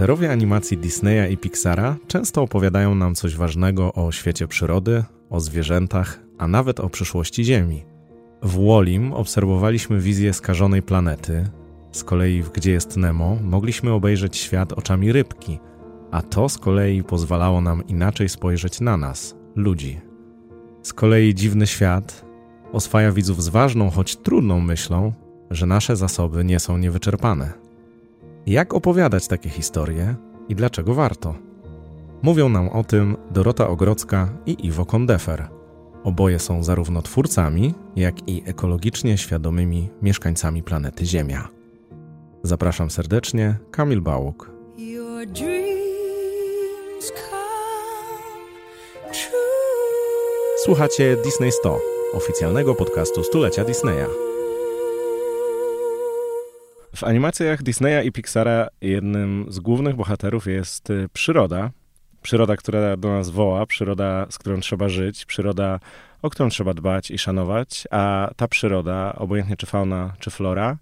Bohaterowie animacji Disneya i Pixara często opowiadają nam coś ważnego o świecie przyrody, o zwierzętach, a nawet o przyszłości Ziemi. W Wallim obserwowaliśmy wizję skażonej planety, z kolei w Gdzie jest Nemo mogliśmy obejrzeć świat oczami rybki, a to z kolei pozwalało nam inaczej spojrzeć na nas, ludzi. Z kolei Dziwny Świat oswaja widzów z ważną, choć trudną myślą, że nasze zasoby nie są niewyczerpane. Jak opowiadać takie historie i dlaczego warto? Mówią nam o tym Dorota Ogrodzka i Iwo Kondefer. Oboje są zarówno twórcami, jak i ekologicznie świadomymi mieszkańcami planety Ziemia. Zapraszam serdecznie, Kamil Bałuk. Słuchacie Disney 100, oficjalnego podcastu stulecia Disneya. W animacjach Disneya i Pixara jednym z głównych bohaterów jest y, przyroda. Przyroda, która do nas woła, przyroda, z którą trzeba żyć, przyroda, o którą trzeba dbać i szanować, a ta przyroda, obojętnie czy fauna, czy flora,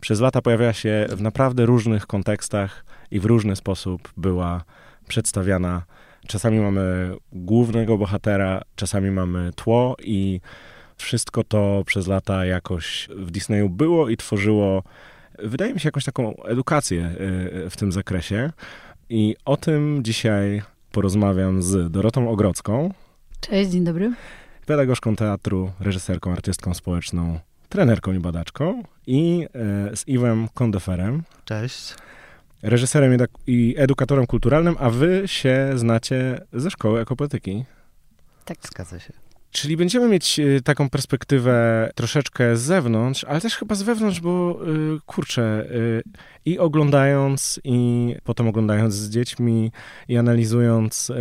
przez lata pojawiała się w naprawdę różnych kontekstach i w różny sposób była przedstawiana. Czasami mamy głównego bohatera, czasami mamy tło i wszystko to przez lata jakoś w Disneyu było i tworzyło wydaje mi się jakąś taką edukację e, w tym zakresie. I o tym dzisiaj porozmawiam z Dorotą Ogrodzką. Cześć, dzień dobry. Pedagogzką teatru, reżyserką, artystką społeczną, trenerką i badaczką. I e, z Iwem Kondeferem. Cześć. Reżyserem i edukatorem kulturalnym, a wy się znacie ze szkoły ekopoetyki. Tak. Zgadza się. Czyli będziemy mieć y, taką perspektywę troszeczkę z zewnątrz, ale też chyba z wewnątrz, bo y, kurczę, y, i oglądając, i potem oglądając z dziećmi, i analizując,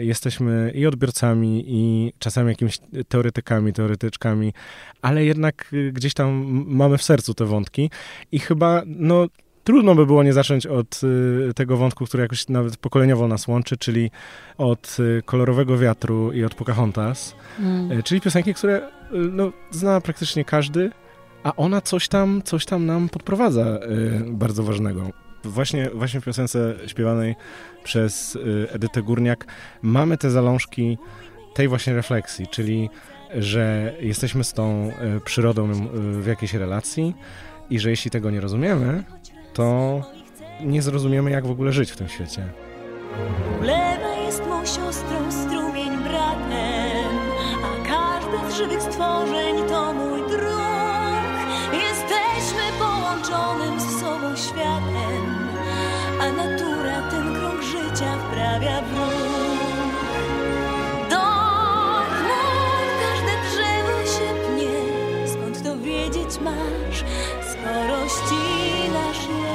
jesteśmy i odbiorcami, i czasami jakimiś teoretykami, teoretyczkami, ale jednak gdzieś tam mamy w sercu te wątki. I chyba, no, trudno by było nie zacząć od y, tego wątku, który jakoś nawet pokoleniowo nas łączy, czyli od y, Kolorowego Wiatru i od Pocahontas, mm. Y, czyli piosenki, które no, zna praktycznie każdy, a ona coś tam, coś tam nam podprowadza bardzo ważnego. Właśnie, właśnie w piosence śpiewanej przez Edytę Górniak mamy te zalążki tej właśnie refleksji, czyli że jesteśmy z tą przyrodą w jakiejś relacji i że jeśli tego nie rozumiemy, to nie zrozumiemy, jak w ogóle żyć w tym świecie. Ulewa jest mą siostrą, strumień bratem, a każde z żywych stworzeń to mój druh. Jesteśmy połączonym z sobą światem, a natura ten krąg życia wprawia w ruch. Masz, skoro ścinasz je.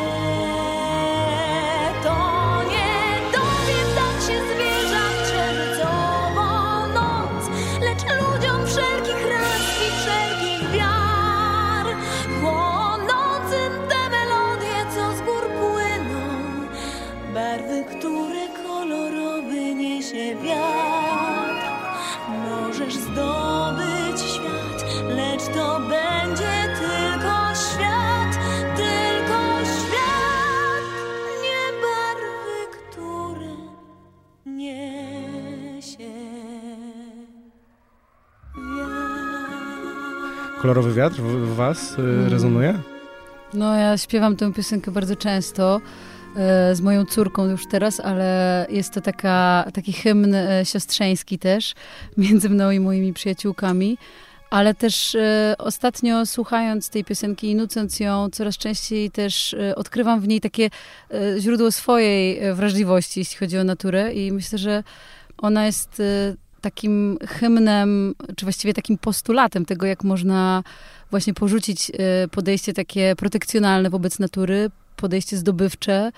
Kolorowy wiatr w was y, mm. rezonuje? No ja śpiewam tę piosenkę bardzo często e, z moją córką już teraz, ale jest to taka, taki hymn e, siostrzeński też między mną i moimi przyjaciółkami. Ale też e, ostatnio słuchając tej piosenki i nucąc ją, coraz częściej też odkrywam w niej takie źródło swojej wrażliwości, jeśli chodzi o naturę. I myślę, że ona jest takim hymnem, czy właściwie takim postulatem tego, jak można właśnie porzucić e, podejście takie protekcjonalne wobec natury, podejście zdobywcze,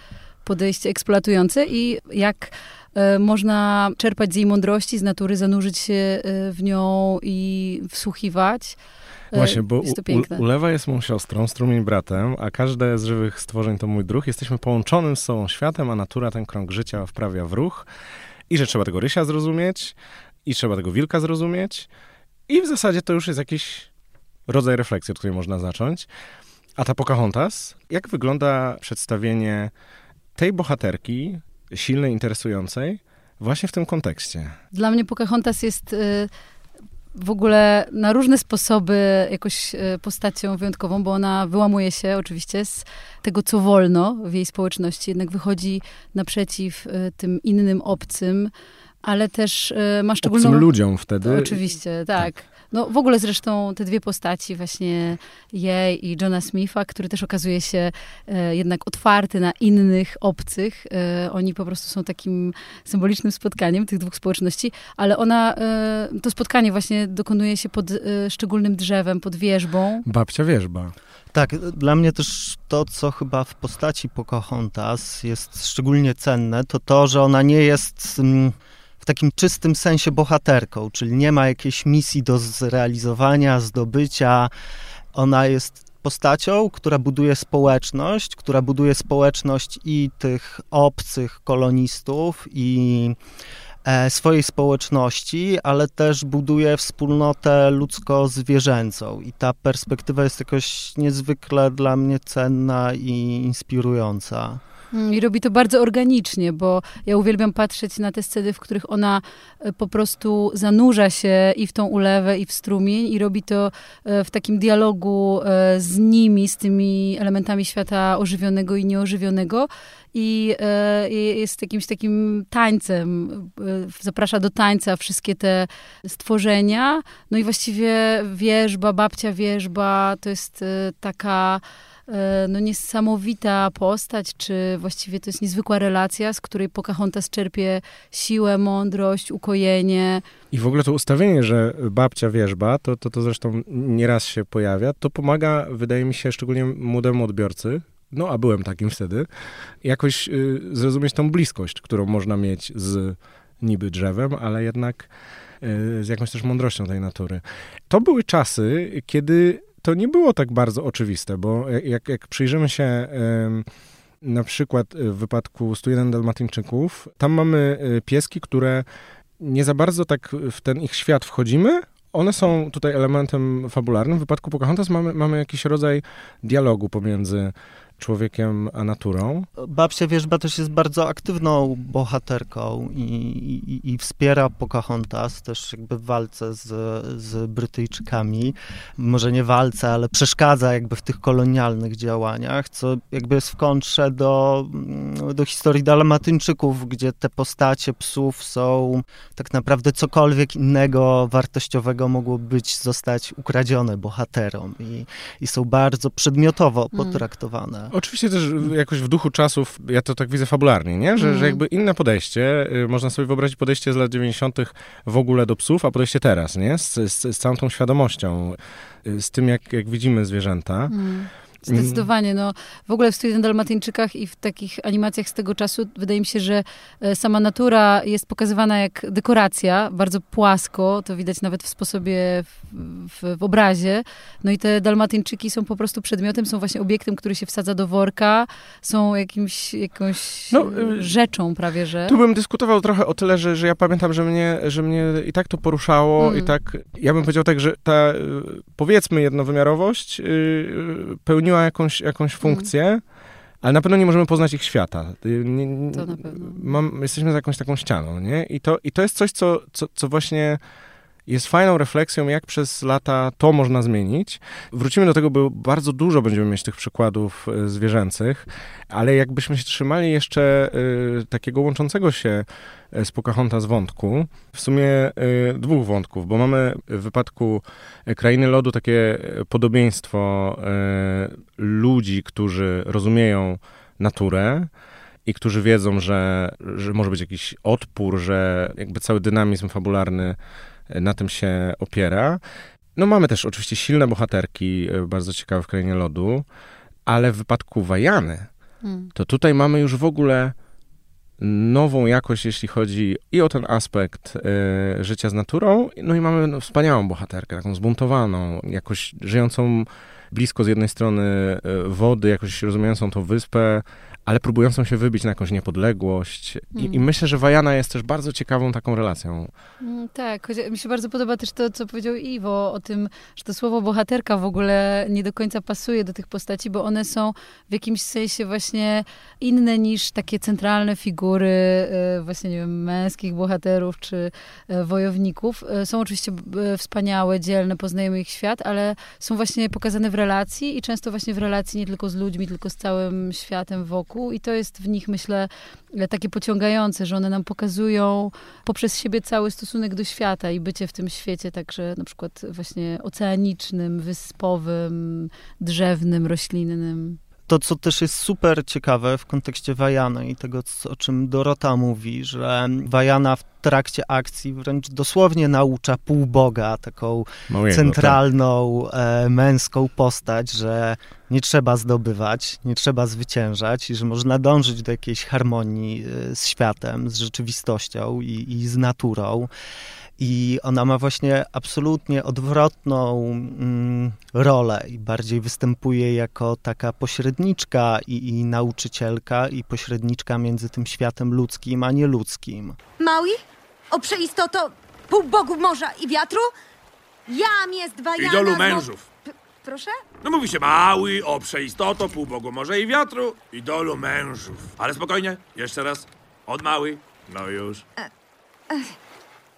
podejście eksploatujące i jak e, można czerpać z jej mądrości, z natury, zanurzyć się e, w nią i wsłuchiwać. Właśnie, bo jest u, ulewa jest mą siostrą, strumień bratem, a każde z żywych stworzeń to mój druh. Jesteśmy połączonym z sobą światem, a natura ten krąg życia wprawia w ruch. I że trzeba tego rysia zrozumieć, i trzeba tego wilka zrozumieć. I w zasadzie to już jest jakiś rodzaj refleksji, od której można zacząć. A ta Pocahontas, jak wygląda przedstawienie tej bohaterki, silnej, interesującej, właśnie w tym kontekście. Dla mnie Pocahontas jest y, w ogóle na różne sposoby jakoś y, postacią wyjątkową, bo ona wyłamuje się oczywiście z tego, co wolno w jej społeczności, jednak wychodzi naprzeciw y, tym innym obcym, ale też ma szczególną... Obcym ludziom wtedy. To oczywiście, tak. tak. No w ogóle zresztą te dwie postaci, właśnie jej i Johna Smitha, który też okazuje się e, jednak otwarty na innych, obcych. E, oni po prostu są takim symbolicznym spotkaniem tych dwóch społeczności, ale ona, e, to spotkanie właśnie dokonuje się pod e, szczególnym drzewem, pod wierzbą. Babcia wierzba. Tak, dla mnie też to, co chyba w postaci Pocahontas jest szczególnie cenne, to to, że ona nie jest... Mm, w takim czystym sensie bohaterką, czyli nie ma jakiejś misji do zrealizowania, zdobycia. Ona jest postacią, która buduje społeczność, która buduje społeczność i tych obcych kolonistów, i e, swojej społeczności, ale też buduje wspólnotę ludzko-zwierzęcą. I ta perspektywa jest jakoś niezwykle dla mnie cenna i inspirująca. Mm, I robi to bardzo organicznie, bo ja uwielbiam patrzeć na te sceny, w których ona e, po prostu zanurza się i w tą ulewę, i w strumień, i robi to e, w takim dialogu e, z nimi, z tymi elementami świata ożywionego i nieożywionego. I jest jakimś takim tańcem, zaprasza do tańca wszystkie te stworzenia. No i właściwie wierzba, babcia wierzba, to jest taka no niesamowita postać, czy właściwie to jest niezwykła relacja, z której Pocahontas czerpie siłę, mądrość, ukojenie. I w ogóle to ustawienie, że babcia wierzba, to, to, to zresztą nieraz się pojawia, to pomaga, wydaje mi się, szczególnie młodemu odbiorcy, no a byłem takim wtedy, jakoś y, zrozumieć tą bliskość, którą można mieć z niby drzewem, ale jednak y, z jakąś też mądrością tej natury. To były czasy, kiedy to nie było tak bardzo oczywiste, bo jak, jak przyjrzymy się na przykład w wypadku 101 Dalmatyńczyków, tam mamy e, pieski, które nie za bardzo tak w ten ich świat wchodzimy, one są tutaj elementem fabularnym. W wypadku Pocahontas mamy, mamy jakiś rodzaj dialogu pomiędzy człowiekiem a naturą. Babcia Wierzba też jest bardzo aktywną bohaterką i, i, i, wspiera Pocahontas też jakby w walce z, z Brytyjczykami. Może nie walce, ale przeszkadza jakby w tych kolonialnych działaniach, co jakby jest w kontrze do, do historii Dalmatyńczyków, gdzie te postacie psów są tak naprawdę cokolwiek innego wartościowego mogło być zostać ukradzione bohaterom i, i są bardzo przedmiotowo mm. Oczywiście też jakoś w duchu czasów, ja to tak widzę fabularnie, nie? Że, mm. że jakby inne podejście, y, można sobie wyobrazić podejście z lat 90. w ogóle do psów, a podejście teraz, nie? Z, z, z całą tą świadomością, y, z tym, jak, jak widzimy zwierzęta. Mm. Zdecydowanie. No, w ogóle w Studium Dalmatyńczykach i w takich animacjach z tego czasu wydaje mi się, że e, sama natura jest pokazywana jak dekoracja, bardzo płasko, to widać nawet w sposobie, w, w, obrazie. No i te Dalmatyńczyki są po prostu przedmiotem, są właśnie obiektem, który się wsadza do worka, są jakimś, jakąś no, e, rzeczą prawie, że. Tu bym dyskutował trochę o tyle, że, że ja pamiętam, że mnie, że mnie i tak to poruszało mm. i tak, ja bym powiedział tak, że ta e, powiedzmy jednowymiarowość pełniła pełniła jakąś, jakąś mhm. funkcję, ale na pewno nie możemy poznać ich świata. Nie, nie, to na pewno. Mam, jesteśmy za jakąś taką ścianą, nie? I to, i to jest coś, co, co, co właśnie jest fajną refleksją, jak przez lata to można zmienić. Wrócimy do tego, bo bardzo dużo będziemy mieć tych przykładów e, zwierzęcych, ale jakbyśmy się trzymali jeszcze y, takiego łączącego się z Pocahontas wątku, w sumie y, dwóch wątków, bo mamy w wypadku Krainy Lodu takie podobieństwo y, ludzi, którzy rozumieją naturę, i którzy wiedzą, że, że może być jakiś odpór, że jakby cały dynamizm fabularny na tym się opiera. No mamy też oczywiście silne bohaterki, e, bardzo ciekawe w Krainie Lodu, ale w wypadku Wajany, hmm. to tutaj mamy już w ogóle nową jakość, jeśli chodzi i o ten aspekt y, życia z naturą, no i mamy no, wspaniałą bohaterkę, taką zbuntowaną, jakoś żyjącą blisko z jednej strony y, wody, jakoś rozumiejącą tą wyspę, ale próbującą się wybić na jakąś niepodległość. I, Mm. I, myślę, że Wajana jest też bardzo ciekawą taką relacją. Mm, Tak, mi się bardzo podoba też to, co powiedział Iwo o tym, że to słowo bohaterka w ogóle nie do końca pasuje do tych postaci, bo one są w jakimś sensie właśnie inne niż takie centralne figury e, właśnie, nie wiem, męskich bohaterów czy e, wojowników. E, Są oczywiście wspaniałe, dzielne, poznajemy ich świat, ale są właśnie pokazane w relacji i często właśnie w relacji nie tylko z ludźmi, tylko z całym światem wokół i to jest w nich, myślę, takie pociągające, że one nam pokazują poprzez siebie cały stosunek do świata i bycie w tym świecie, także na przykład właśnie oceanicznym, wyspowym, drzewnym, roślinnym. To, co też jest super ciekawe w kontekście Wajany i tego, co- o czym Dorota mówi, że Wajana w trakcie akcji wręcz dosłownie naucza półboga, taką Małego, centralną e, męską postać, że nie trzeba zdobywać, nie trzeba zwyciężać i że można dążyć do jakiejś harmonii e, z światem, z rzeczywistością i, i z naturą. I ona ma właśnie absolutnie odwrotną mm, rolę i bardziej występuje jako taka pośredniczka i, i nauczycielka i pośredniczka między tym światem ludzkim a nieludzkim. Maui? O przeistoto półbogów morza i wiatru? Jam jest Wajana... Idolu mężów. Proszę? No mówi się mały, o przeistoto, półbogu morza i wiatru, idolu mężów. Ale spokojnie, jeszcze raz. Od mały, no już.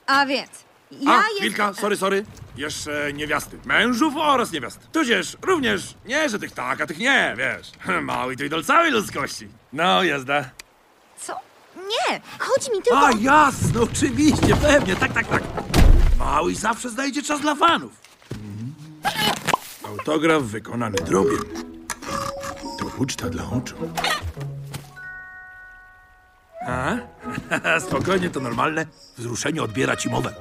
A więc... Ja A, jest... chwilka, sorry, sorry. Jeszcze niewiasty. Mężów oraz niewiast. Tudzież również, nie, że tych tak, a tych nie, wiesz. Mały to idol całej ludzkości. No, jazda. Co? Nie, chodzi mi tylko... A, jasno, oczywiście, pewnie, tak, tak, tak. Mały zawsze znajdzie czas dla fanów. Autograf wykonany drogiem. To uczta dla oczu. A? Spokojnie, to normalne. Wzruszenie odbiera ci mowę.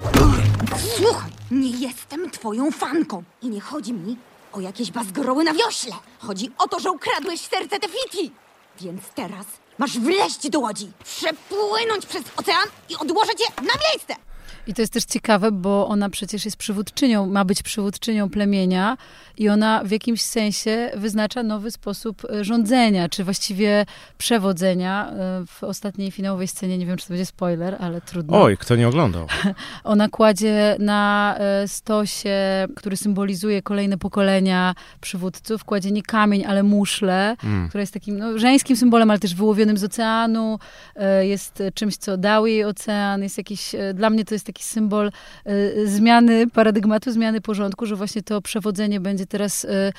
Słuchaj, nie jestem twoją fanką i nie chodzi mi o jakieś bazgroły na wiośle. Chodzi o to, że ukradłeś serce Tefiti. Więc teraz masz wleźć do łodzi, przepłynąć przez ocean i odłożyć je na miejsce. I to jest też ciekawe, bo ona przecież jest przywódczynią, ma być przywódczynią plemienia i ona w jakimś sensie wyznacza nowy sposób e, rządzenia, czy właściwie przewodzenia. E, W ostatniej finałowej scenie, nie wiem, czy to będzie spoiler, ale trudno. Oj, kto nie oglądał? Ona kładzie na e, stosie, który symbolizuje kolejne pokolenia przywódców, kładzie nie kamień, ale muszlę, Mm. która jest takim no, żeńskim symbolem, ale też wyłowionym z oceanu. Jest czymś, co dał jej ocean. Jest jakiś, dla mnie to jest taki symbol e, zmiany paradygmatu, zmiany porządku, że właśnie to przewodzenie będzie teraz e,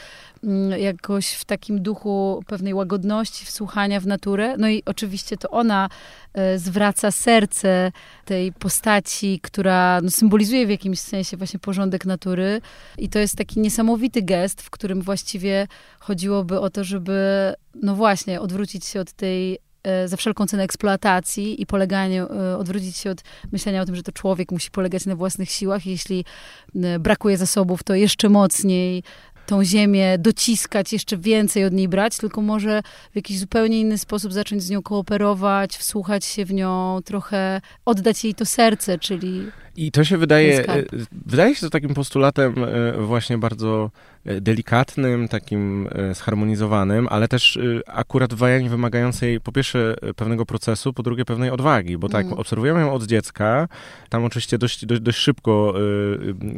mm, jakoś w takim duchu pewnej łagodności, wsłuchania w naturę. No i oczywiście to ona e, zwraca serce tej postaci, która no, symbolizuje w jakimś sensie właśnie porządek natury. I to jest taki niesamowity gest, w którym właściwie chodziłoby o to, żeby, no właśnie, odwrócić się od tej za wszelką cenę eksploatacji i poleganie, e, odwrócić się od myślenia o tym, że to człowiek musi polegać na własnych siłach. Jeśli e, brakuje zasobów, to jeszcze mocniej tą ziemię dociskać, jeszcze więcej od niej brać, tylko może w jakiś zupełnie inny sposób zacząć z nią kooperować, wsłuchać się w nią, trochę oddać jej to serce, czyli I to się wydaje, e, wydaje się to takim postulatem e, właśnie bardzo e, delikatnym, takim zharmonizowanym, ale też akurat w Wajanie wymagającej po pierwsze pewnego procesu, po drugie pewnej odwagi, bo tak, Mm. obserwujemy ją od dziecka, tam oczywiście dość, dość, dość szybko,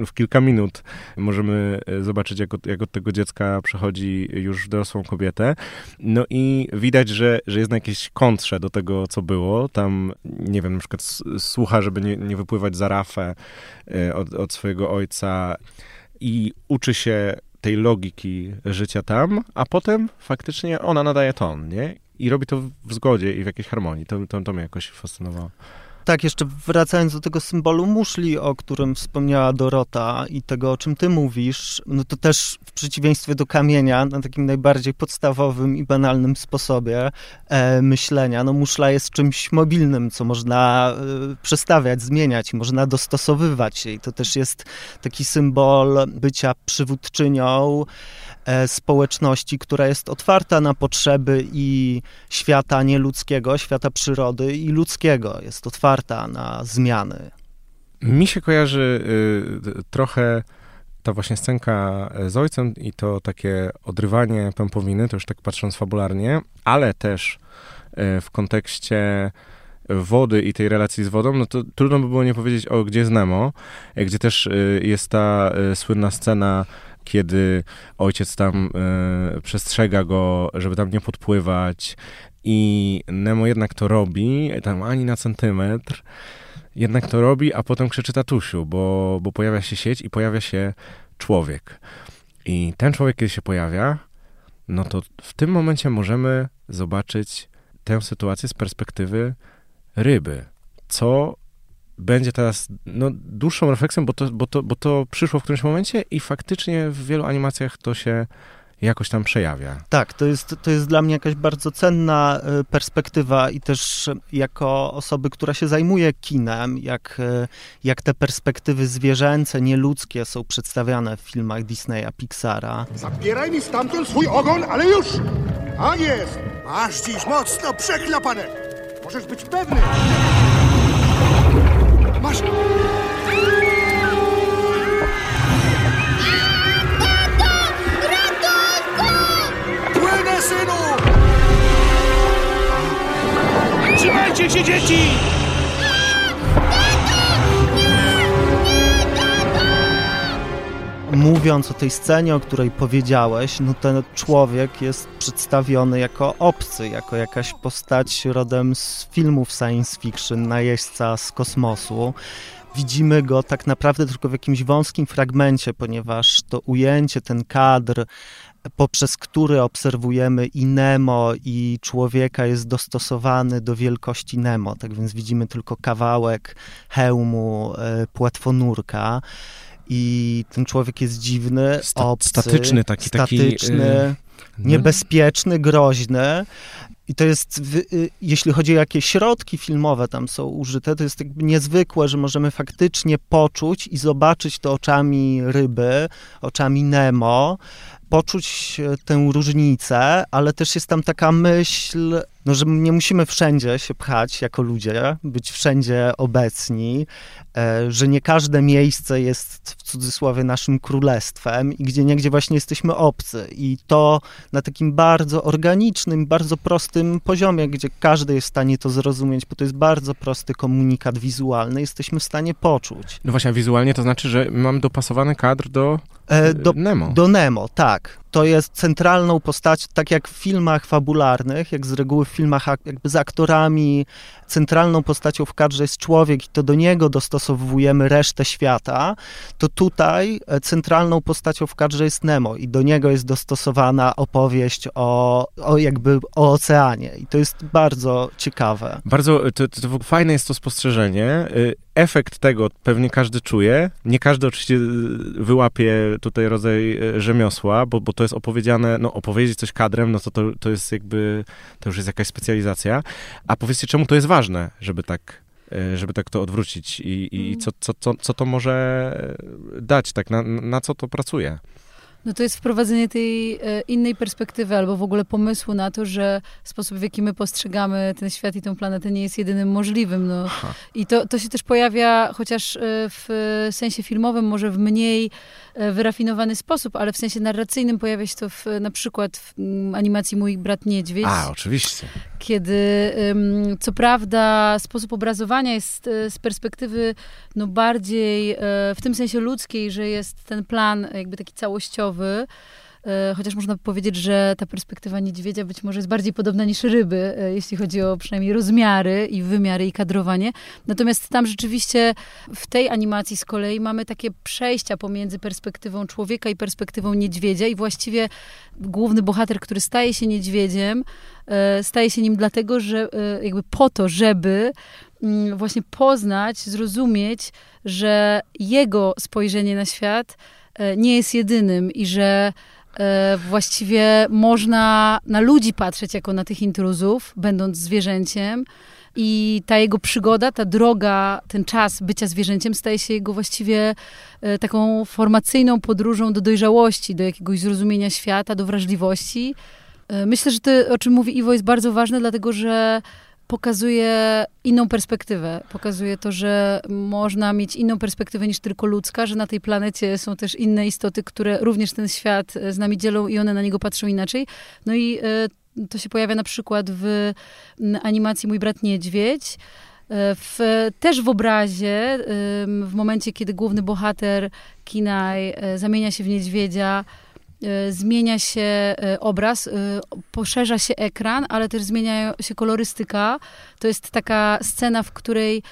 w kilka minut możemy zobaczyć, jak od, jak od tego dziecka przechodzi już dorosłą kobietę, no i widać, że, że jest na jakiejś kontrze do tego, co było, tam, nie wiem, na przykład słucha, żeby nie, nie wypływać za rafę e, od, od swojego ojca i uczy się tej logiki życia tam, a potem faktycznie ona nadaje ton, nie? I robi to w zgodzie i w jakiejś harmonii. To, to, to mnie jakoś fascynowało. Tak, jeszcze wracając do tego symbolu muszli, o którym wspomniała Dorota i tego, o czym ty mówisz, no to też w przeciwieństwie do kamienia, na takim najbardziej podstawowym i banalnym sposobie e, myślenia, no muszla jest czymś mobilnym, co można e, przestawiać, zmieniać, można dostosowywać i to też jest taki symbol bycia przywódczynią społeczności, która jest otwarta na potrzeby i świata nieludzkiego, świata przyrody i ludzkiego. Jest otwarta na zmiany. Mi się kojarzy y, trochę ta właśnie scenka z ojcem i to takie odrywanie pępowiny, to już tak patrząc fabularnie, ale też w kontekście wody i tej relacji z wodą, no to trudno by było nie powiedzieć o Gdzie jest Nemo, gdzie też jest ta słynna scena kiedy ojciec tam y, przestrzega go, żeby tam nie podpływać i Nemo jednak to robi, tam ani na centymetr, jednak to robi, a potem krzyczy tatusiu, bo, bo pojawia się sieć i pojawia się człowiek. I ten człowiek, kiedy się pojawia, no to w tym momencie możemy zobaczyć tę sytuację z perspektywy ryby. Co będzie teraz no, dłuższą refleksją, bo to, bo, to, bo to przyszło w którymś momencie i faktycznie w wielu animacjach to się jakoś tam przejawia. Tak, to jest, to jest dla mnie jakaś bardzo cenna e, perspektywa i też jako osoby, która się zajmuje kinem, jak, e, jak te perspektywy zwierzęce, nieludzkie są przedstawiane w filmach Disneya, Pixara. Zabieraj mi stamtąd swój ogon, ale już! A jest! Masz dziś mocno przechlapane! Możesz być pewny! Masz... Płynę, synu! Trzymajcie się, dzieci! Mówiąc o tej scenie, o której powiedziałeś, no ten człowiek jest przedstawiony jako obcy, jako jakaś postać rodem z filmów science fiction, najeźdźca z kosmosu widzimy go tak naprawdę tylko w jakimś wąskim fragmencie, ponieważ to ujęcie, ten kadr, poprzez który obserwujemy i Nemo, i człowieka jest dostosowany do wielkości Nemo. Tak więc widzimy tylko kawałek hełmu e, płetwonurka i ten człowiek jest dziwny, Sta obcy, statyczny, taki, statyczny, taki, yy... niebezpieczny, groźny. I to jest, y, jeśli chodzi o jakie środki filmowe tam są użyte, to jest jakby niezwykłe, że możemy faktycznie poczuć i zobaczyć to oczami ryby, oczami Nemo, poczuć e, tę różnicę, ale też jest tam taka myśl, no, że nie musimy wszędzie się pchać jako ludzie, być wszędzie obecni, e, że nie każde miejsce jest w cudzysłowie naszym królestwem i gdzie niegdzie właśnie jesteśmy obcy. I to na takim bardzo organicznym, bardzo prostym poziomie, gdzie każdy jest w stanie to zrozumieć, bo to jest bardzo prosty komunikat wizualny, jesteśmy w stanie poczuć. No właśnie, wizualnie to znaczy, że mam dopasowany kadr do E, do, Nemo. Do Nemo, tak. To jest centralną postacią, tak jak w filmach fabularnych, jak z reguły w filmach jakby z aktorami, centralną postacią w kadrze jest człowiek i to do niego dostosowujemy resztę świata, to tutaj e, centralną postacią w kadrze jest Nemo i do niego jest dostosowana opowieść o, o jakby o oceanie i to jest bardzo ciekawe. Bardzo, to, to, to fajne jest to spostrzeżenie. Y, efekt tego pewnie każdy czuje. Nie każdy oczywiście wyłapie tutaj rodzaj rzemiosła, bo, bo to jest opowiedziane, no opowiedzieć coś kadrem, no to, to, to jest jakby, to już jest jakaś specjalizacja. A powiedzcie, czemu to jest ważne, żeby tak e, żeby tak to odwrócić i, i co, co, co, co to może dać, tak, na, na co to pracuje? No to jest wprowadzenie tej e, innej perspektywy albo w ogóle pomysłu na to, że sposób, w jaki my postrzegamy ten świat i tę planetę nie jest jedynym możliwym. No. I to, to się też pojawia chociaż e, w sensie filmowym, może w mniej wyrafinowany sposób, ale w sensie narracyjnym pojawia się to w, na przykład w mm, animacji Mój brat niedźwiedź. A, oczywiście. Kiedy co prawda sposób obrazowania jest z perspektywy no bardziej w tym sensie ludzkiej, że jest ten plan jakby taki całościowy, chociaż można powiedzieć, że ta perspektywa niedźwiedzia być może jest bardziej podobna niż ryby, e, jeśli chodzi o przynajmniej rozmiary i wymiary i kadrowanie. Natomiast tam rzeczywiście w tej animacji z kolei mamy takie przejścia pomiędzy perspektywą człowieka i perspektywą niedźwiedzia i właściwie główny bohater, który staje się niedźwiedziem, e, staje się nim dlatego, że jakby po to, żeby mm, właśnie poznać, zrozumieć, że jego spojrzenie na świat E, nie jest jedynym i że e, właściwie można na ludzi patrzeć jako na tych intruzów, będąc zwierzęciem. I ta jego przygoda, ta droga, ten czas bycia zwierzęciem staje się jego właściwie e, taką formacyjną podróżą do dojrzałości, do jakiegoś zrozumienia świata, do wrażliwości. Myślę, że to, o czym mówi Iwo, jest bardzo ważne, dlatego że pokazuje inną perspektywę. Pokazuje to, że można mieć inną perspektywę niż tylko ludzka, że na tej planecie są też inne istoty, które również ten świat z nami dzielą i one na niego patrzą inaczej. No i e, to się pojawia na przykład w animacji Mój brat niedźwiedź. E, w, też w obrazie, w momencie, kiedy główny bohater Kinaj e, zamienia się w niedźwiedzia, E, zmienia się e, obraz, e, poszerza się ekran, ale też zmienia się kolorystyka. To jest taka scena, w której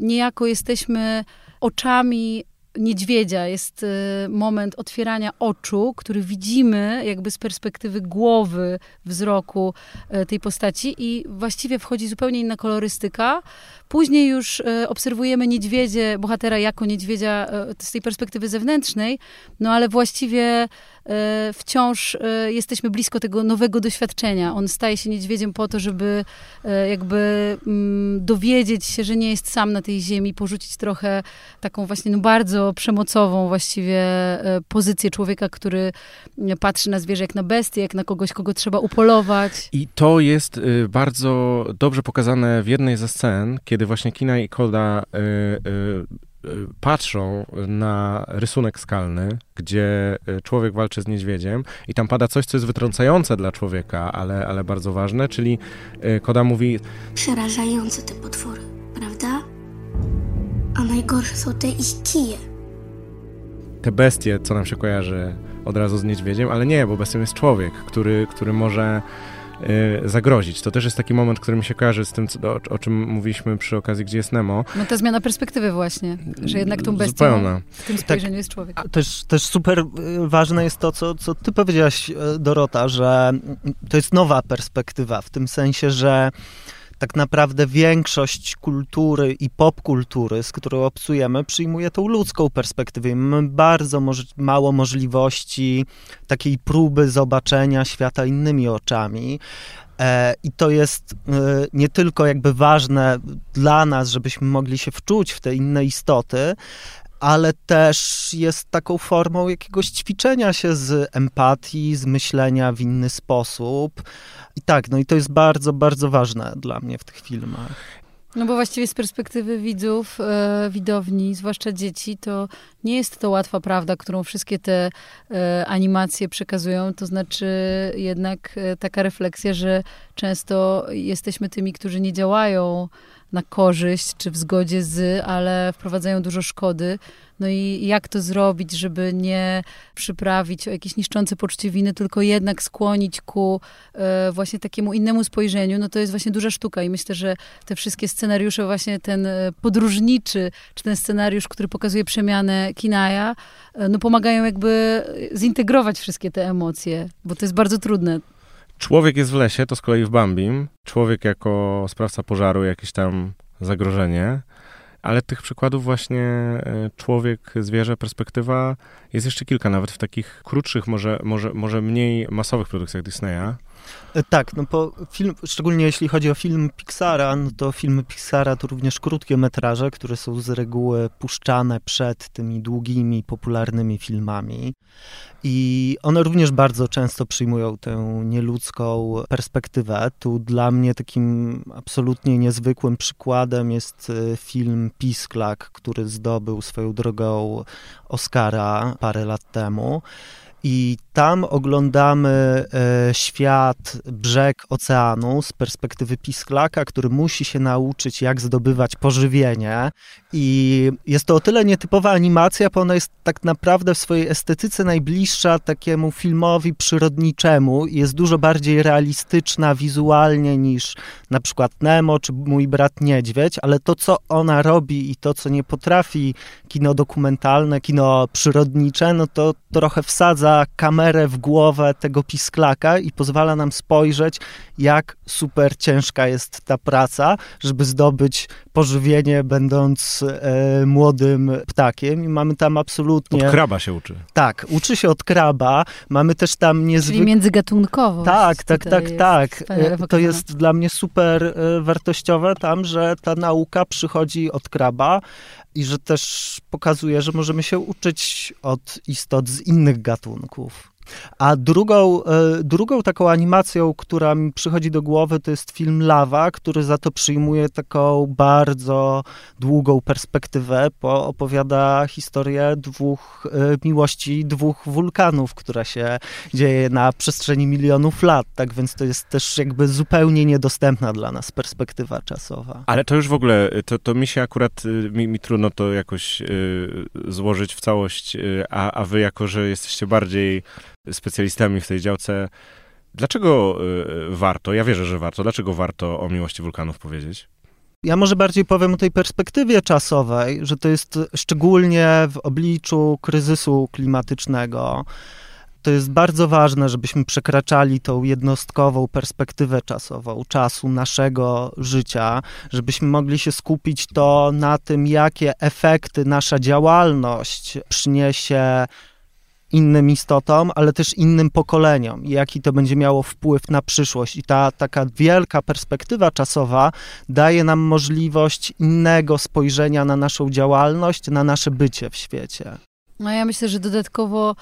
niejako jesteśmy oczami niedźwiedzia. Jest moment otwierania oczu, który widzimy jakby z perspektywy głowy wzroku tej postaci i właściwie wchodzi zupełnie inna kolorystyka. Później już obserwujemy niedźwiedzie, bohatera jako niedźwiedzia z tej perspektywy zewnętrznej, no ale właściwie E, wciąż e, jesteśmy blisko tego nowego doświadczenia. On staje się niedźwiedziem po to, żeby e, jakby mm, dowiedzieć się, że nie jest sam na tej ziemi, porzucić trochę taką właśnie no bardzo przemocową właściwie pozycję człowieka, który patrzy na zwierzę jak na bestię, jak na kogoś, kogo trzeba upolować. I to jest bardzo dobrze pokazane w jednej ze scen, kiedy właśnie Kina i Kolda y, patrzą na rysunek skalny, gdzie e, człowiek walczy z niedźwiedziem i tam pada coś, co jest wytrącające dla człowieka, ale, ale bardzo ważne, czyli e, Koda mówi... Przerażające te potwory, prawda? A najgorsze są te ich kije. Te bestie, co nam się kojarzy od razu z niedźwiedziem, ale nie, bo bestią jest człowiek, który, który może zagrozić. To też jest taki moment, który mi się kojarzy z tym, co, o, o, czym mówiliśmy przy okazji, gdzie jest Nemo. No ta zmiana perspektywy właśnie, że jednak tą bestią Zupełna. w tym spojrzeniu tak, jest człowiek. Też, też super y, ważne jest to, co, co ty powiedziałaś, y, Dorota, że to jest nowa perspektywa, w tym sensie, że tak naprawdę większość kultury i popkultury, z którą obcujemy, przyjmuje tą ludzką perspektywę. Mamy bardzo moż mało możliwości takiej próby zobaczenia świata innymi oczami. E, I to jest e, nie tylko jakby ważne dla nas, żebyśmy mogli się wczuć w te inne istoty, ale też jest taką formą jakiegoś ćwiczenia się z empatii, z myślenia w inny sposób. I tak, no i to jest bardzo, bardzo ważne dla mnie w tych filmach. No bo właściwie z perspektywy widzów, e, widowni, zwłaszcza dzieci, to nie jest to łatwa prawda, którą wszystkie te e, animacje przekazują. To znaczy jednak e, taka refleksja, że często jesteśmy tymi, którzy nie działają na korzyść czy w zgodzie z, ale wprowadzają dużo szkody. No i jak to zrobić, żeby nie przyprawić o jakieś niszczące poczucie winy, tylko jednak skłonić ku e, właśnie takiemu innemu spojrzeniu, no to jest właśnie duża sztuka i myślę, że te wszystkie scenariusze, właśnie ten e, podróżniczy, czy ten scenariusz, który pokazuje przemianę Kinaja, e, no pomagają jakby zintegrować wszystkie te emocje, bo to jest bardzo trudne. Człowiek jest w lesie, to z kolei w Bambim. Człowiek jako sprawca pożaru, jakieś tam zagrożenie. Ale tych przykładów właśnie e, człowiek, zwierzę, perspektywa jest jeszcze kilka, nawet w takich krótszych, może, może, może mniej masowych produkcjach Disneya. E, tak, no bo film, szczególnie jeśli chodzi o film Pixara, no to filmy Pixara to również krótkie metraże, które są z reguły puszczane przed tymi długimi, popularnymi filmami. I one również bardzo często przyjmują tę nieludzką perspektywę. Tu dla mnie takim absolutnie niezwykłym przykładem jest e, film Pisklak, który zdobył swoją drogą Oscara parę lat temu. I tam oglądamy e, świat, brzeg oceanu z perspektywy pisklaka, który musi się nauczyć, jak zdobywać pożywienie. I jest to o tyle nietypowa animacja, bo ona jest tak naprawdę w swojej estetyce najbliższa takiemu filmowi przyrodniczemu i jest dużo bardziej realistyczna wizualnie niż na przykład Nemo czy Mój brat Niedźwiedź, ale to, co ona robi i to, co nie potrafi kino dokumentalne, kino przyrodnicze, no to trochę wsadza kamerę w głowę tego pisklaka i pozwala nam spojrzeć, jak super ciężka jest ta praca, żeby zdobyć pożywienie, będąc e, młodym ptakiem. I mamy tam absolutnie. Od kraba się uczy. Tak, uczy się od kraba. Mamy też tam niezwykle. Czyli międzygatunkowo. Tak, tak, tak, tak. E, to jest dla mnie super e, wartościowe tam, że ta nauka przychodzi od kraba i że też pokazuje, że możemy się uczyć od istot z innych gatunków. A drugą, e, drugą taką animacją, która mi przychodzi do głowy, to jest film Lawa, który za to przyjmuje taką bardzo długą perspektywę, bo opowiada historię dwóch e, miłości dwóch wulkanów, która się dzieje na przestrzeni milionów lat. Tak więc to jest też jakby zupełnie niedostępna dla nas perspektywa czasowa. Ale to już w ogóle, to, to mi się akurat, mi, mi trudno to jakoś y, złożyć w całość, a, a wy jako, że jesteście bardziej specjalistami w tej działce. Dlaczego y, warto, ja wierzę, że warto, dlaczego warto o miłości wulkanów powiedzieć? Ja może bardziej powiem o tej perspektywie czasowej, że to jest szczególnie w obliczu kryzysu klimatycznego. To jest bardzo ważne, żebyśmy przekraczali tą jednostkową perspektywę czasową, czasu naszego życia, żebyśmy mogli się skupić to na tym, jakie efekty nasza działalność przyniesie innym istotom, ale też innym pokoleniom jaki to będzie miało wpływ na przyszłość. I ta taka wielka perspektywa czasowa daje nam możliwość innego spojrzenia na naszą działalność, na nasze bycie w świecie. No ja myślę, że dodatkowo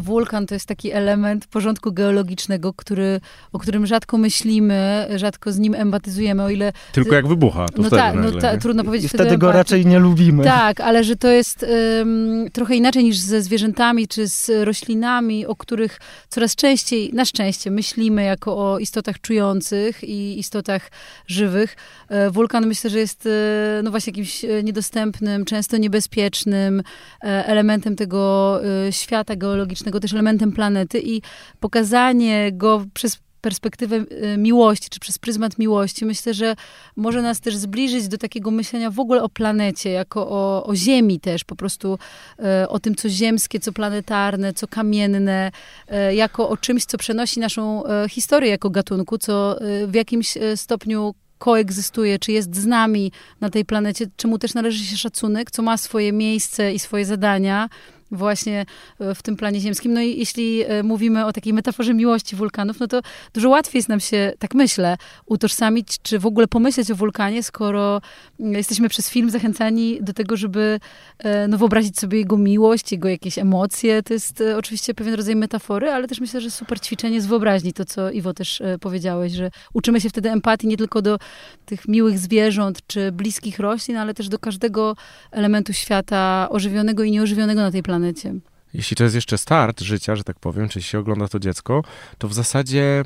wulkan to jest taki element porządku geologicznego, który, o którym rzadko myślimy, rzadko z nim empatyzujemy, o ile... Tylko jak wybucha, to no wtedy tak, nagle, no ta, trudno powiedzieć. I wtedy go raczej nie lubimy. Tak, ale że to jest um, trochę inaczej niż ze zwierzętami czy z roślinami, o których coraz częściej, na szczęście, myślimy jako o istotach czujących i istotach żywych. E, wulkan myślę, że jest e, no właśnie jakimś niedostępnym, często niebezpiecznym elementem tego świata geologicznego, geologicznego, też elementem planety i pokazanie go przez perspektywę y, miłości, czy przez pryzmat miłości, myślę, że może nas też zbliżyć do takiego myślenia w ogóle o planecie, jako o, o Ziemi też, po prostu e, o tym, co ziemskie, co planetarne, co kamienne, e, jako o czymś, co przenosi naszą historię jako gatunku, co w jakimś stopniu koegzystuje, czy jest z nami na tej planecie, czemu też należy się szacunek, co ma swoje miejsce i swoje zadania, właśnie e, w tym planie ziemskim. No i jeśli e, mówimy o takiej metaforze miłości wulkanów, no to dużo łatwiej jest nam się, tak myślę, utożsamić, czy w ogóle pomyśleć o wulkanie, skoro mm, jesteśmy przez film zachęcani do tego, żeby e, no, wyobrazić sobie jego miłość, jego jakieś emocje. To jest oczywiście pewien rodzaj metafory, ale też myślę, że super ćwiczenie z wyobraźni, to co Iwo też powiedziałeś, że uczymy się wtedy empatii nie tylko do tych miłych zwierząt, czy bliskich roślin, ale też do każdego elementu świata ożywionego i nieożywionego na tej planecie planecie. Jeśli to jest jeszcze start życia, że tak powiem, czy się ogląda to dziecko, to w zasadzie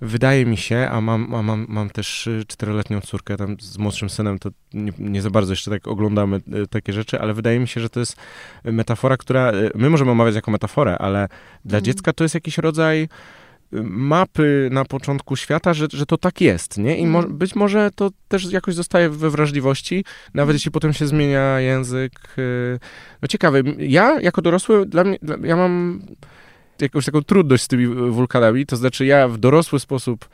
wydaje mi się, a mam, a mam, mam też czteroletnią córkę, tam z młodszym synem to nie, nie, za bardzo jeszcze tak oglądamy e, takie rzeczy, ale wydaje mi się, że to jest metafora, która, e, my możemy omawiać jako metaforę, ale dla mm. dziecka to jest jakiś rodzaj mapy na początku świata, że, że to tak jest, nie? I mo mhm. być może to też jakoś zostaje we wrażliwości, nawet mhm. jeśli potem się zmienia język. Y, no ciekawe, ja jako dorosły, dla mnie, dla, ja mam jakąś taką trudność z tymi wulkanami, to znaczy ja w dorosły sposób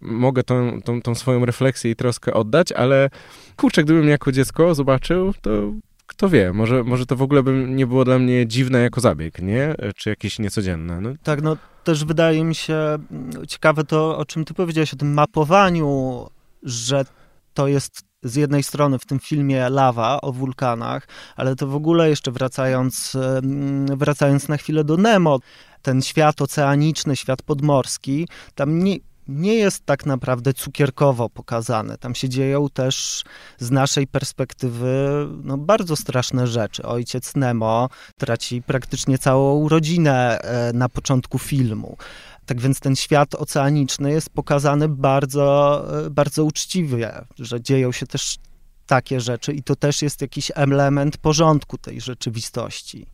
mogę tą, tą, tą swoją refleksję i troskę oddać, ale kurczę, gdybym jako dziecko zobaczył, to kto wie, może, może to w ogóle by nie było dla mnie dziwne jako zabieg, nie? Czy jakieś niecodzienne. No. Tak, no też wydaje mi się mm, ciekawe to, o czym ty powiedziałeś, o tym mapowaniu, że to jest z jednej strony w tym filmie lawa o wulkanach, ale to w ogóle jeszcze wracając, mm, wracając na chwilę do Nemo, ten świat oceaniczny, świat podmorski, tam nie, nie jest tak naprawdę cukierkowo pokazane. Tam się dzieją też z naszej perspektywy no, bardzo straszne rzeczy. Ojciec Nemo traci praktycznie całą rodzinę e, na początku filmu. Tak więc ten świat oceaniczny jest pokazany bardzo, e, bardzo uczciwie, że dzieją się też takie rzeczy i to też jest jakiś element porządku tej rzeczywistości.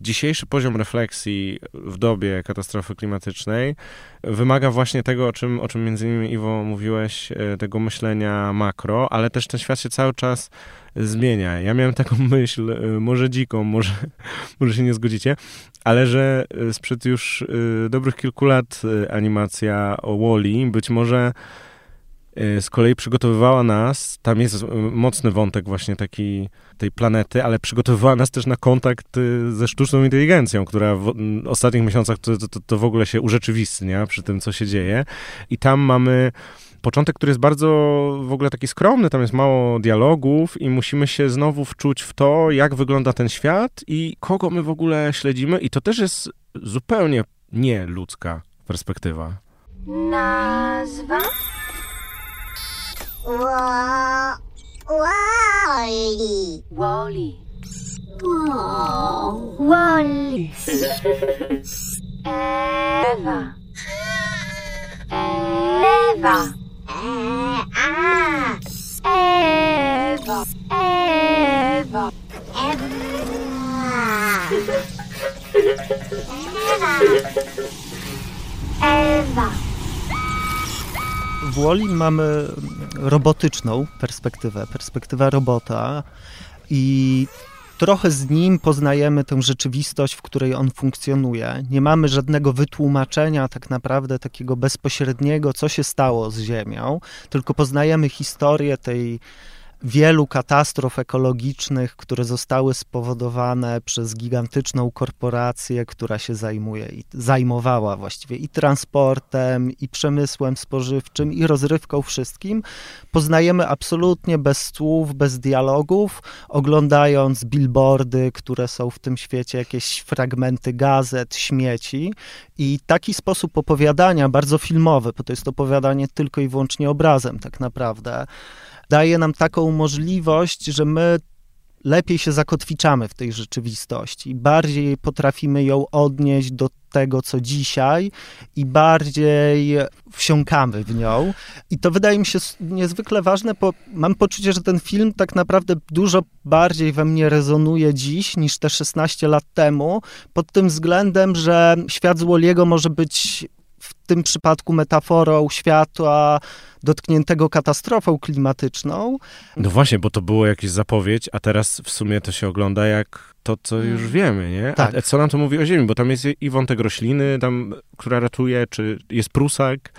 Dzisiejszy poziom refleksji w dobie katastrofy klimatycznej wymaga właśnie tego, o czym, o czym między innymi Iwo mówiłeś, e, tego myślenia makro, ale też ten świat się cały czas zmienia. Ja miałem taką myśl, e, może dziką, może, może się nie zgodzicie, ale że e, sprzed już dobrych kilku lat animacja o Wally być może z kolei przygotowywała nas, tam jest mocny wątek właśnie taki tej planety, ale przygotowywała nas też na kontakt y, ze sztuczną inteligencją, która w ostatnich miesiącach to, to, to w ogóle się urzeczywistnia przy tym, co się dzieje. I tam mamy początek, który jest bardzo w ogóle taki skromny, tam jest mało dialogów i musimy się znowu wczuć w to, jak wygląda ten świat i kogo my w ogóle śledzimy i to też jest zupełnie nie ludzka perspektywa. Nazwa? Wa... Wally. Wally. Wally. Ewa. W Woli mamy robotyczną perspektywę, perspektywę robota i trochę z nim poznajemy tę rzeczywistość, w której on funkcjonuje. Nie mamy żadnego wytłumaczenia tak naprawdę takiego bezpośredniego, co się stało z Ziemią, tylko poznajemy historię tej wielu katastrof ekologicznych, które zostały spowodowane przez gigantyczną korporację, która się zajmuje i zajmowała właściwie i transportem, i przemysłem spożywczym, i rozrywką wszystkim, poznajemy absolutnie bez słów, bez dialogów, oglądając billboardy, które są w tym świecie, jakieś fragmenty gazet, śmieci. I taki sposób opowiadania, bardzo filmowy, bo to jest opowiadanie tylko i wyłącznie obrazem, tak naprawdę daje nam taką możliwość, że my lepiej się zakotwiczamy w tej rzeczywistości, bardziej potrafimy ją odnieść do tego, co dzisiaj i bardziej wsiąkamy w nią. I to wydaje mi się niezwykle ważne, bo mam poczucie, że ten film tak naprawdę dużo bardziej we mnie rezonuje dziś niż te 16 lat temu, pod tym względem, że świat z Woliego może być w tym przypadku metaforą świata dotkniętego katastrofą klimatyczną. No właśnie, bo to było jakieś zapowiedź, a teraz w sumie to się ogląda jak to, co już mm. wiemy, nie? Tak. A co nam to mówi o Ziemi? Bo tam jest i wątek rośliny, tam, która ratuje, czy jest prusak.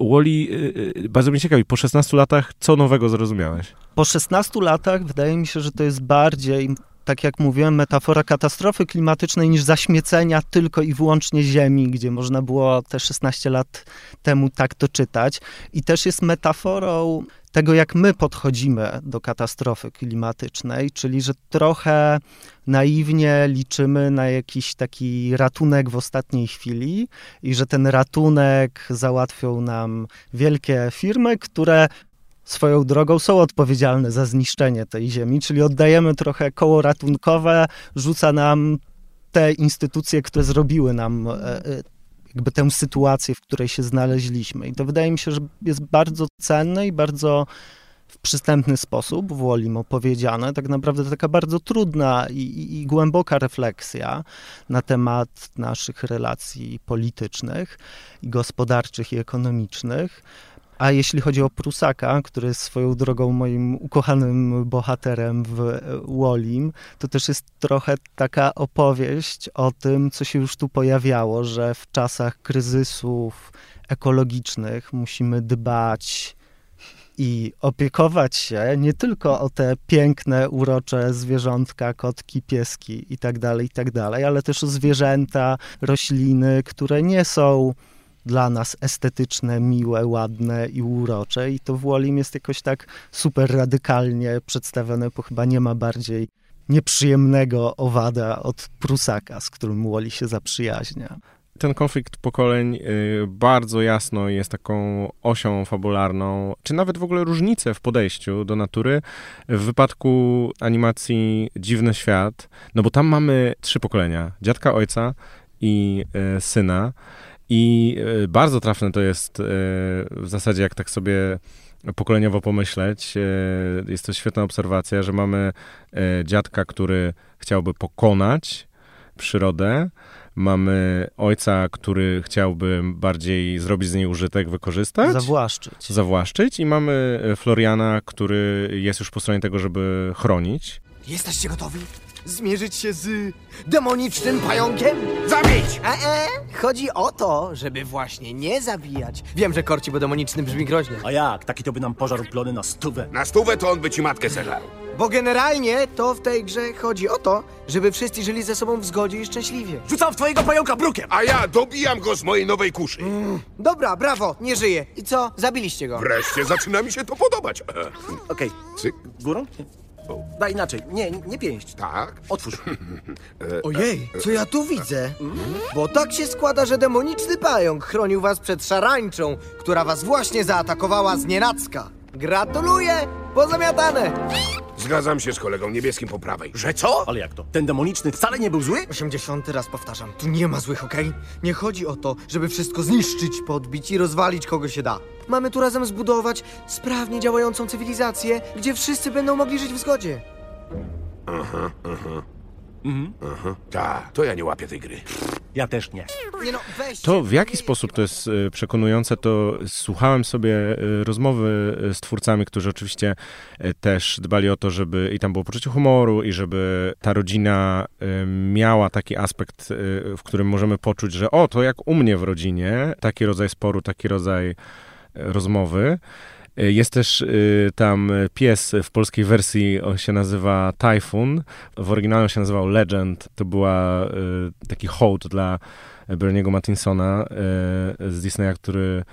Wally, y, y, bardzo mnie ciekawi, po 16 latach co nowego zrozumiałeś? Po 16 latach wydaje mi się, że to jest bardziej tak jak mówiłem, metafora katastrofy klimatycznej niż zaśmiecenia tylko i wyłącznie Ziemi, gdzie można było te 16 lat temu tak to czytać. I też jest metaforą tego, jak my podchodzimy do katastrofy klimatycznej, czyli że trochę naiwnie liczymy na jakiś taki ratunek w ostatniej chwili i że ten ratunek załatwią nam wielkie firmy, które swoją drogą są odpowiedzialne za zniszczenie tej ziemi, czyli oddajemy trochę koło ratunkowe, rzuca nam te instytucje, które zrobiły nam e, e, jakby tę sytuację, w której się znaleźliśmy. I to wydaje mi się, że jest bardzo cenne i bardzo w przystępny sposób w Wolim opowiedziane. Tak naprawdę taka bardzo trudna i, i, i, głęboka refleksja na temat naszych relacji politycznych i gospodarczych i ekonomicznych. A jeśli chodzi o Prusaka, który jest swoją drogą moim ukochanym bohaterem w Wolim, to też jest trochę taka opowieść o tym, co się już tu pojawiało, że w czasach kryzysów ekologicznych musimy dbać i opiekować się nie tylko o te piękne, urocze zwierzątka, kotki, pieski i tak dalej, i tak ale też o zwierzęta, rośliny, które nie są dla nas estetyczne, miłe, ładne i urocze. I to w Wolim jest jakoś tak super radykalnie przedstawione, bo chyba nie ma bardziej nieprzyjemnego owada od Prusaka, z którym Woli się zaprzyjaźnia. Ten konflikt pokoleń y, bardzo jasno jest taką osią fabularną, czy nawet w ogóle różnice w podejściu do natury. W wypadku animacji Dziwny Świat, no bo tam mamy trzy pokolenia: dziadka, ojca i y, syna. I e, bardzo trafne to jest e, w zasadzie, jak tak sobie pokoleniowo pomyśleć. E, jest to świetna obserwacja, że mamy dziadka, który chciałby pokonać przyrodę, mamy ojca, który chciałby bardziej zrobić z niej użytek, wykorzystać. Zawłaszczyć. Zawłaszczyć i mamy Floriana, który jest już po stronie tego, żeby chronić. Jesteście gotowi? zmierzyć się z demonicznym pająkiem? Zabić! E, e, chodzi o to, żeby właśnie nie zabijać. Wiem, że korci, bo demoniczny brzmi groźnie. A jak? Taki to by nam pożarł plony na stówę. Na stówę to on by ci matkę zeżarł. Bo generalnie to w tej grze chodzi o to, żeby wszyscy żyli ze sobą w zgodzie i szczęśliwie. Rzucam w twojego pająka brukiem! A ja dobijam go z mojej nowej kuszy. Mm, dobra, brawo, nie żyje. I co? Zabiliście go. Wreszcie zaczyna mi się to podobać. Okej, Cyk. górą? Da inaczej. Nie, nie pięść. Tak? Otwórz. Ojej, co ja tu widzę? Bo tak się składa, że demoniczny pająk chronił was przed szarańczą, która was właśnie zaatakowała z nienacka. Gratuluję! Pozamiatane! Zgadzam się z kolegą niebieskim po prawej. Że co? Ale jak to? Ten demoniczny wcale nie był zły? 80 raz powtarzam, tu nie ma złych, okej? Nie chodzi o to, żeby wszystko zniszczyć, podbić i rozwalić kogo się da. Mamy tu razem zbudować sprawnie działającą cywilizację, gdzie wszyscy będą mogli żyć w zgodzie. Aha, aha. Aha. Tak, to ja nie łapię tej gry. Ja też nie. Nie no. To w jaki sposób to jest y, przekonujące, to słuchałem sobie y, rozmowy y, z twórcami, którzy oczywiście też dbali o to, żeby i tam było poczucie humoru i żeby ta rodzina miała taki aspekt, w którym możemy poczuć, że o, to jak u mnie w rodzinie, taki rodzaj sporu, taki rodzaj rozmowy. Y, Jest też y, tam pies w polskiej wersji, on się nazywa Typhoon. W oryginale on się nazywał Legend. To była y, taki hołd dla Berniego Mattinsona y, z Disneya, który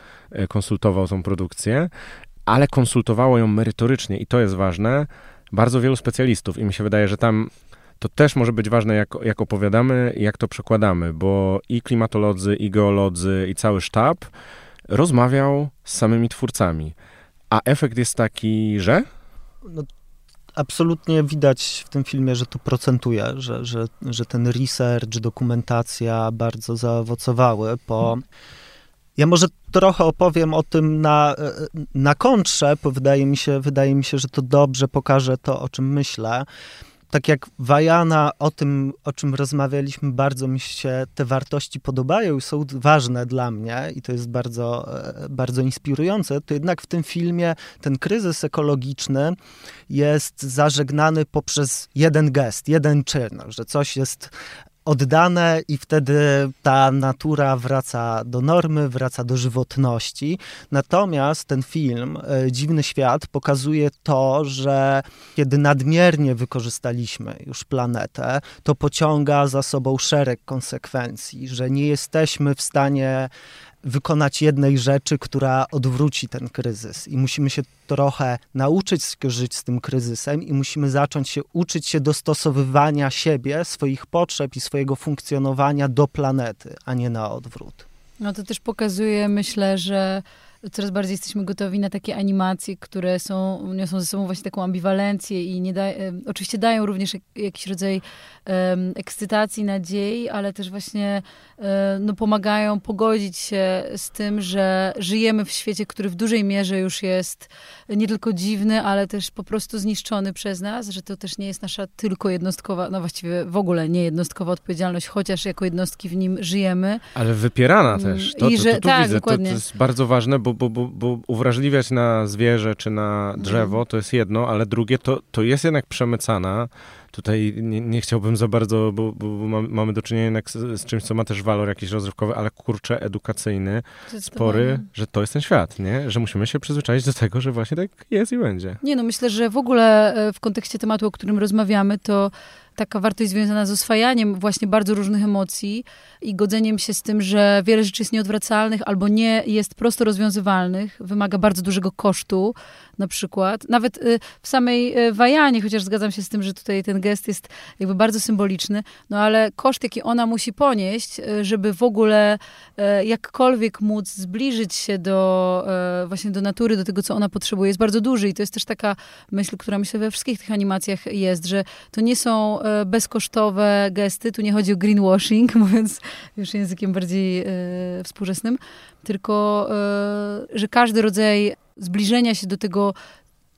konsultował tą produkcję, ale konsultowało ją merytorycznie i to jest ważne, bardzo wielu specjalistów i mi się wydaje, że tam to też może być ważne, jak, jak opowiadamy i jak to przekładamy, bo i klimatolodzy, i geolodzy, i cały sztab rozmawiał z samymi twórcami. A efekt jest taki, że? No, absolutnie widać w tym filmie, że to procentuje, że, że, że ten research, dokumentacja bardzo zaowocowały po... Ja może trochę opowiem o tym na, na kontrze, bo wydaje mi, się, wydaje mi się, że to dobrze pokaże to, o czym myślę. Tak jak Wajana, o tym, o czym rozmawialiśmy, bardzo mi się te wartości podobają i są ważne dla mnie i to jest bardzo, e, bardzo inspirujące, to jednak w tym filmie ten kryzys ekologiczny jest zażegnany poprzez jeden gest, jeden czyn, że coś jest oddane i wtedy ta natura wraca do normy, wraca do żywotności. Natomiast ten film, e, Dziwny Świat, pokazuje to, że kiedy nadmiernie wykorzystaliśmy już planetę, to pociąga za sobą szereg konsekwencji, że nie jesteśmy w stanie wykonać jednej rzeczy, która odwróci ten kryzys. I musimy się trochę nauczyć żyć z tym kryzysem i musimy zacząć się uczyć się dostosowywania siebie, swoich potrzeb i swojego funkcjonowania do planety, a nie na odwrót. No to też pokazuje, myślę, że coraz bardziej jesteśmy gotowi na takie animacje, które są, niosą ze sobą właśnie taką ambiwalencję i nie da, oczywiście dają również jak, jakiś rodzaj em, ekscytacji, nadziei, ale też właśnie e, no, pomagają pogodzić się z tym, że żyjemy w świecie, który w dużej mierze już jest nie tylko dziwny, ale też po prostu zniszczony przez nas, że to też nie jest nasza tylko jednostkowa, no właściwie w ogóle nie jednostkowa odpowiedzialność, chociaż jako jednostki w nim żyjemy. Ale wypierana Mm, też. To, i to, że- to, tu tak, widzę. To, to dokładnie. jest bardzo ważne, bo, bo, bo, bo uwrażliwiać na zwierzę czy na drzewo to jest jedno, ale drugie to, to jest jednak przemycana. Tutaj nie, nie chciałbym za bardzo, bo, bo mam, mamy do czynienia jednak z, z czymś, co ma też walor jakiś rozrywkowy, ale kurczę, edukacyjny, spory, że to jest ten świat, nie? Że musimy się przyzwyczaić do tego, że właśnie tak jest i będzie. Nie, no myślę, że w ogóle e, w kontekście tematu, o którym rozmawiamy, to taka wartość związana z oswajaniem właśnie bardzo różnych emocji i godzeniem się z tym, że wiele rzeczy jest nieodwracalnych albo nie jest prosto rozwiązywalnych, wymaga bardzo dużego kosztu, na przykład. Nawet y, w samej y, Wajanie, chociaż zgadzam się z tym, że tutaj ten gest jest jakby bardzo symboliczny, no ale koszt, jaki ona musi ponieść, y, żeby w ogóle jakkolwiek móc zbliżyć się do właśnie do natury, do tego, co ona potrzebuje, jest bardzo duży i to jest też taka myśl, która myślę we wszystkich tych animacjach jest, że to nie są bezkosztowe gesty, tu nie chodzi o greenwashing, mówiąc już językiem bardziej e, współczesnym, tylko e, że każdy rodzaj zbliżenia się do tego,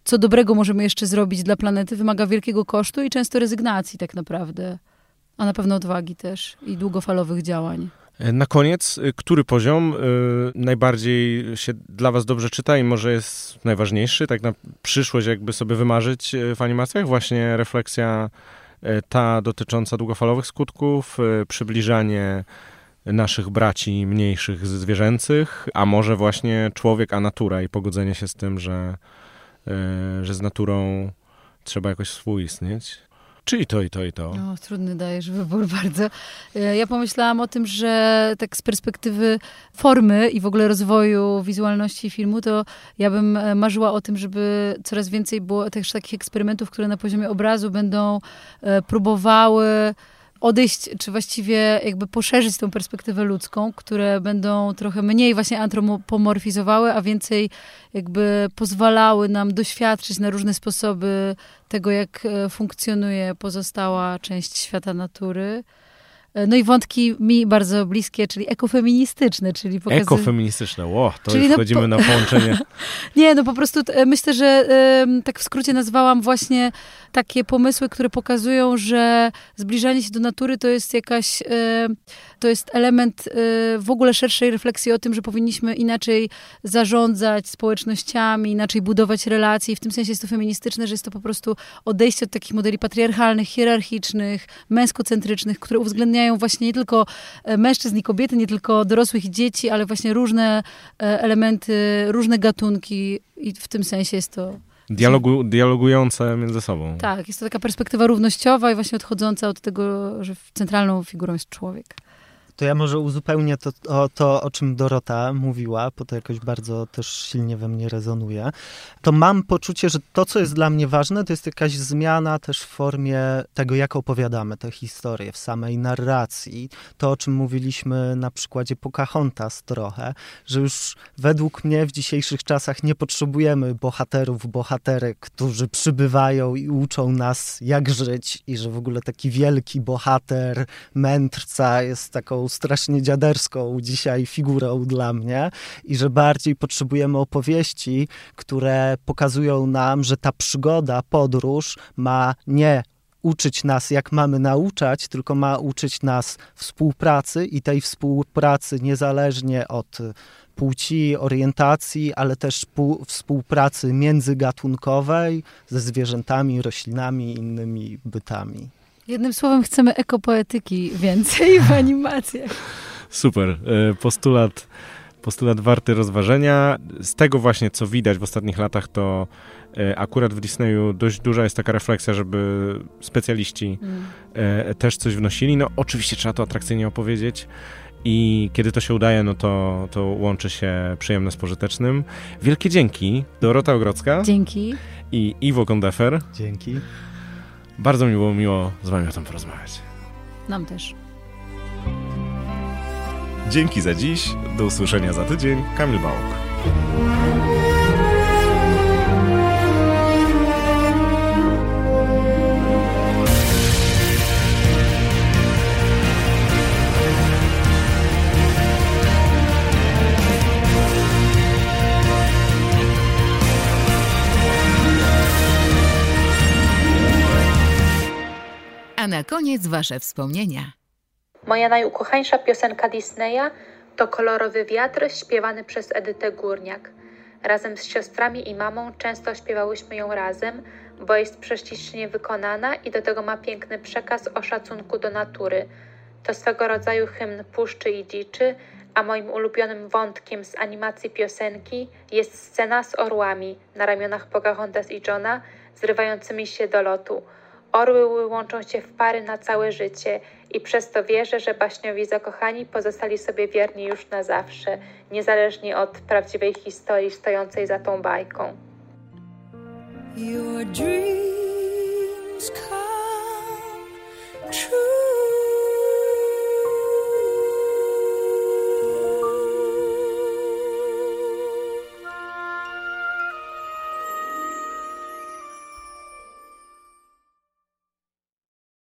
co dobrego możemy jeszcze zrobić dla planety, wymaga wielkiego kosztu i często rezygnacji tak naprawdę. A na pewno odwagi też i długofalowych działań. Na koniec, który poziom najbardziej się dla was dobrze czyta i może jest najważniejszy, tak na przyszłość jakby sobie wymarzyć w animacjach? Właśnie refleksja ta dotycząca długofalowych skutków, y, przybliżanie naszych braci mniejszych zwierzęcych, a może właśnie człowiek, a natura i pogodzenie się z tym, że, y, że z naturą trzeba jakoś współistnieć. Czy i to, i to, i to? O, trudny dajesz wybór bardzo. E, Ja pomyślałam o tym, że tak z perspektywy formy i w ogóle rozwoju wizualności filmu, to ja bym e, marzyła o tym, żeby coraz więcej było też takich eksperymentów, które na poziomie obrazu będą e, próbowały odejść, czy właściwie jakby poszerzyć tą perspektywę ludzką, które będą trochę mniej właśnie antropomorfizowały, a więcej jakby pozwalały nam doświadczyć na różne sposoby tego, jak e, funkcjonuje pozostała część świata natury. E, No i wątki mi bardzo bliskie, czyli ekofeministyczne, czyli pokazy... Ekofeministyczne, ło, to Czyli już no wchodzimy po- na połączenie. Nie, no po prostu e, myślę, że tak w skrócie nazwałam właśnie takie pomysły, które pokazują, że zbliżanie się do natury to jest jakaś, e, to jest element w ogóle szerszej refleksji o tym, że powinniśmy inaczej zarządzać społecznościami, inaczej budować relacje i w tym sensie jest to feministyczne, że jest to po prostu odejście od takich modeli patriarchalnych, hierarchicznych, męskocentrycznych, które uwzględniają właśnie nie tylko e, mężczyzn i kobiety, nie tylko dorosłych i dzieci, ale właśnie różne e, elementy, różne gatunki i w tym sensie jest to Dialogu, dialogujące między sobą. tak, jest to taka perspektywa równościowa i właśnie odchodząca od tego, że centralną figurą jest człowiek. To ja może uzupełnię to, o, to, o czym Dorota mówiła, bo to jakoś bardzo też silnie we mnie rezonuje. To mam poczucie, że to, co jest dla mnie ważne, to jest jakaś zmiana też w formie tego, jak opowiadamy tę historię, w samej narracji. To, o czym mówiliśmy na przykładzie Pocahontas trochę, że już według mnie w dzisiejszych czasach nie potrzebujemy bohaterów, bohaterek, którzy przybywają i uczą nas, jak żyć i że w ogóle taki wielki bohater, mędrca jest taką strasznie dziaderską dzisiaj figurą dla mnie i że bardziej potrzebujemy opowieści, które pokazują nam, że ta przygoda, podróż ma nie uczyć nas, jak mamy nauczać, tylko ma uczyć nas współpracy i tej współpracy niezależnie od płci, orientacji, ale też pół- współpracy międzygatunkowej ze zwierzętami, roślinami i innymi bytami. Jednym słowem chcemy ekopoetyki więcej w animacjach. Super. E, Postulat, postulat warty rozważenia. Z tego właśnie, co widać w ostatnich latach, to e, akurat w Disneyu dość duża jest taka refleksja, żeby specjaliści Mm. e, też coś wnosili. No oczywiście trzeba to atrakcyjnie opowiedzieć i kiedy to się udaje, no to, to łączy się przyjemne z pożytecznym. Wielkie dzięki. Dorota Ogrodzka Dzięki. i Iwo Kondefer. Dzięki. Bardzo mi było miło z wami o tym porozmawiać. Nam też. Dzięki za dziś. Do usłyszenia za tydzień. Kamil Bałuk. Koniec wasze wspomnienia. Moja najukochańsza piosenka Disneya to Kolorowy wiatr śpiewany przez Edytę Górniak. Razem z siostrami i mamą często śpiewałyśmy ją razem, bo jest prześlicznie wykonana i do tego ma piękny przekaz o szacunku do natury. To swego rodzaju hymn puszczy i dziczy, a moim ulubionym wątkiem z animacji piosenki jest scena z orłami na ramionach Pocahontas i Johna zrywającymi się do lotu. Orły łączą się w pary na całe życie i przez to wierzę, że baśniowi zakochani pozostali sobie wierni już na zawsze, niezależnie od prawdziwej historii stojącej za tą bajką. Your dreams come true.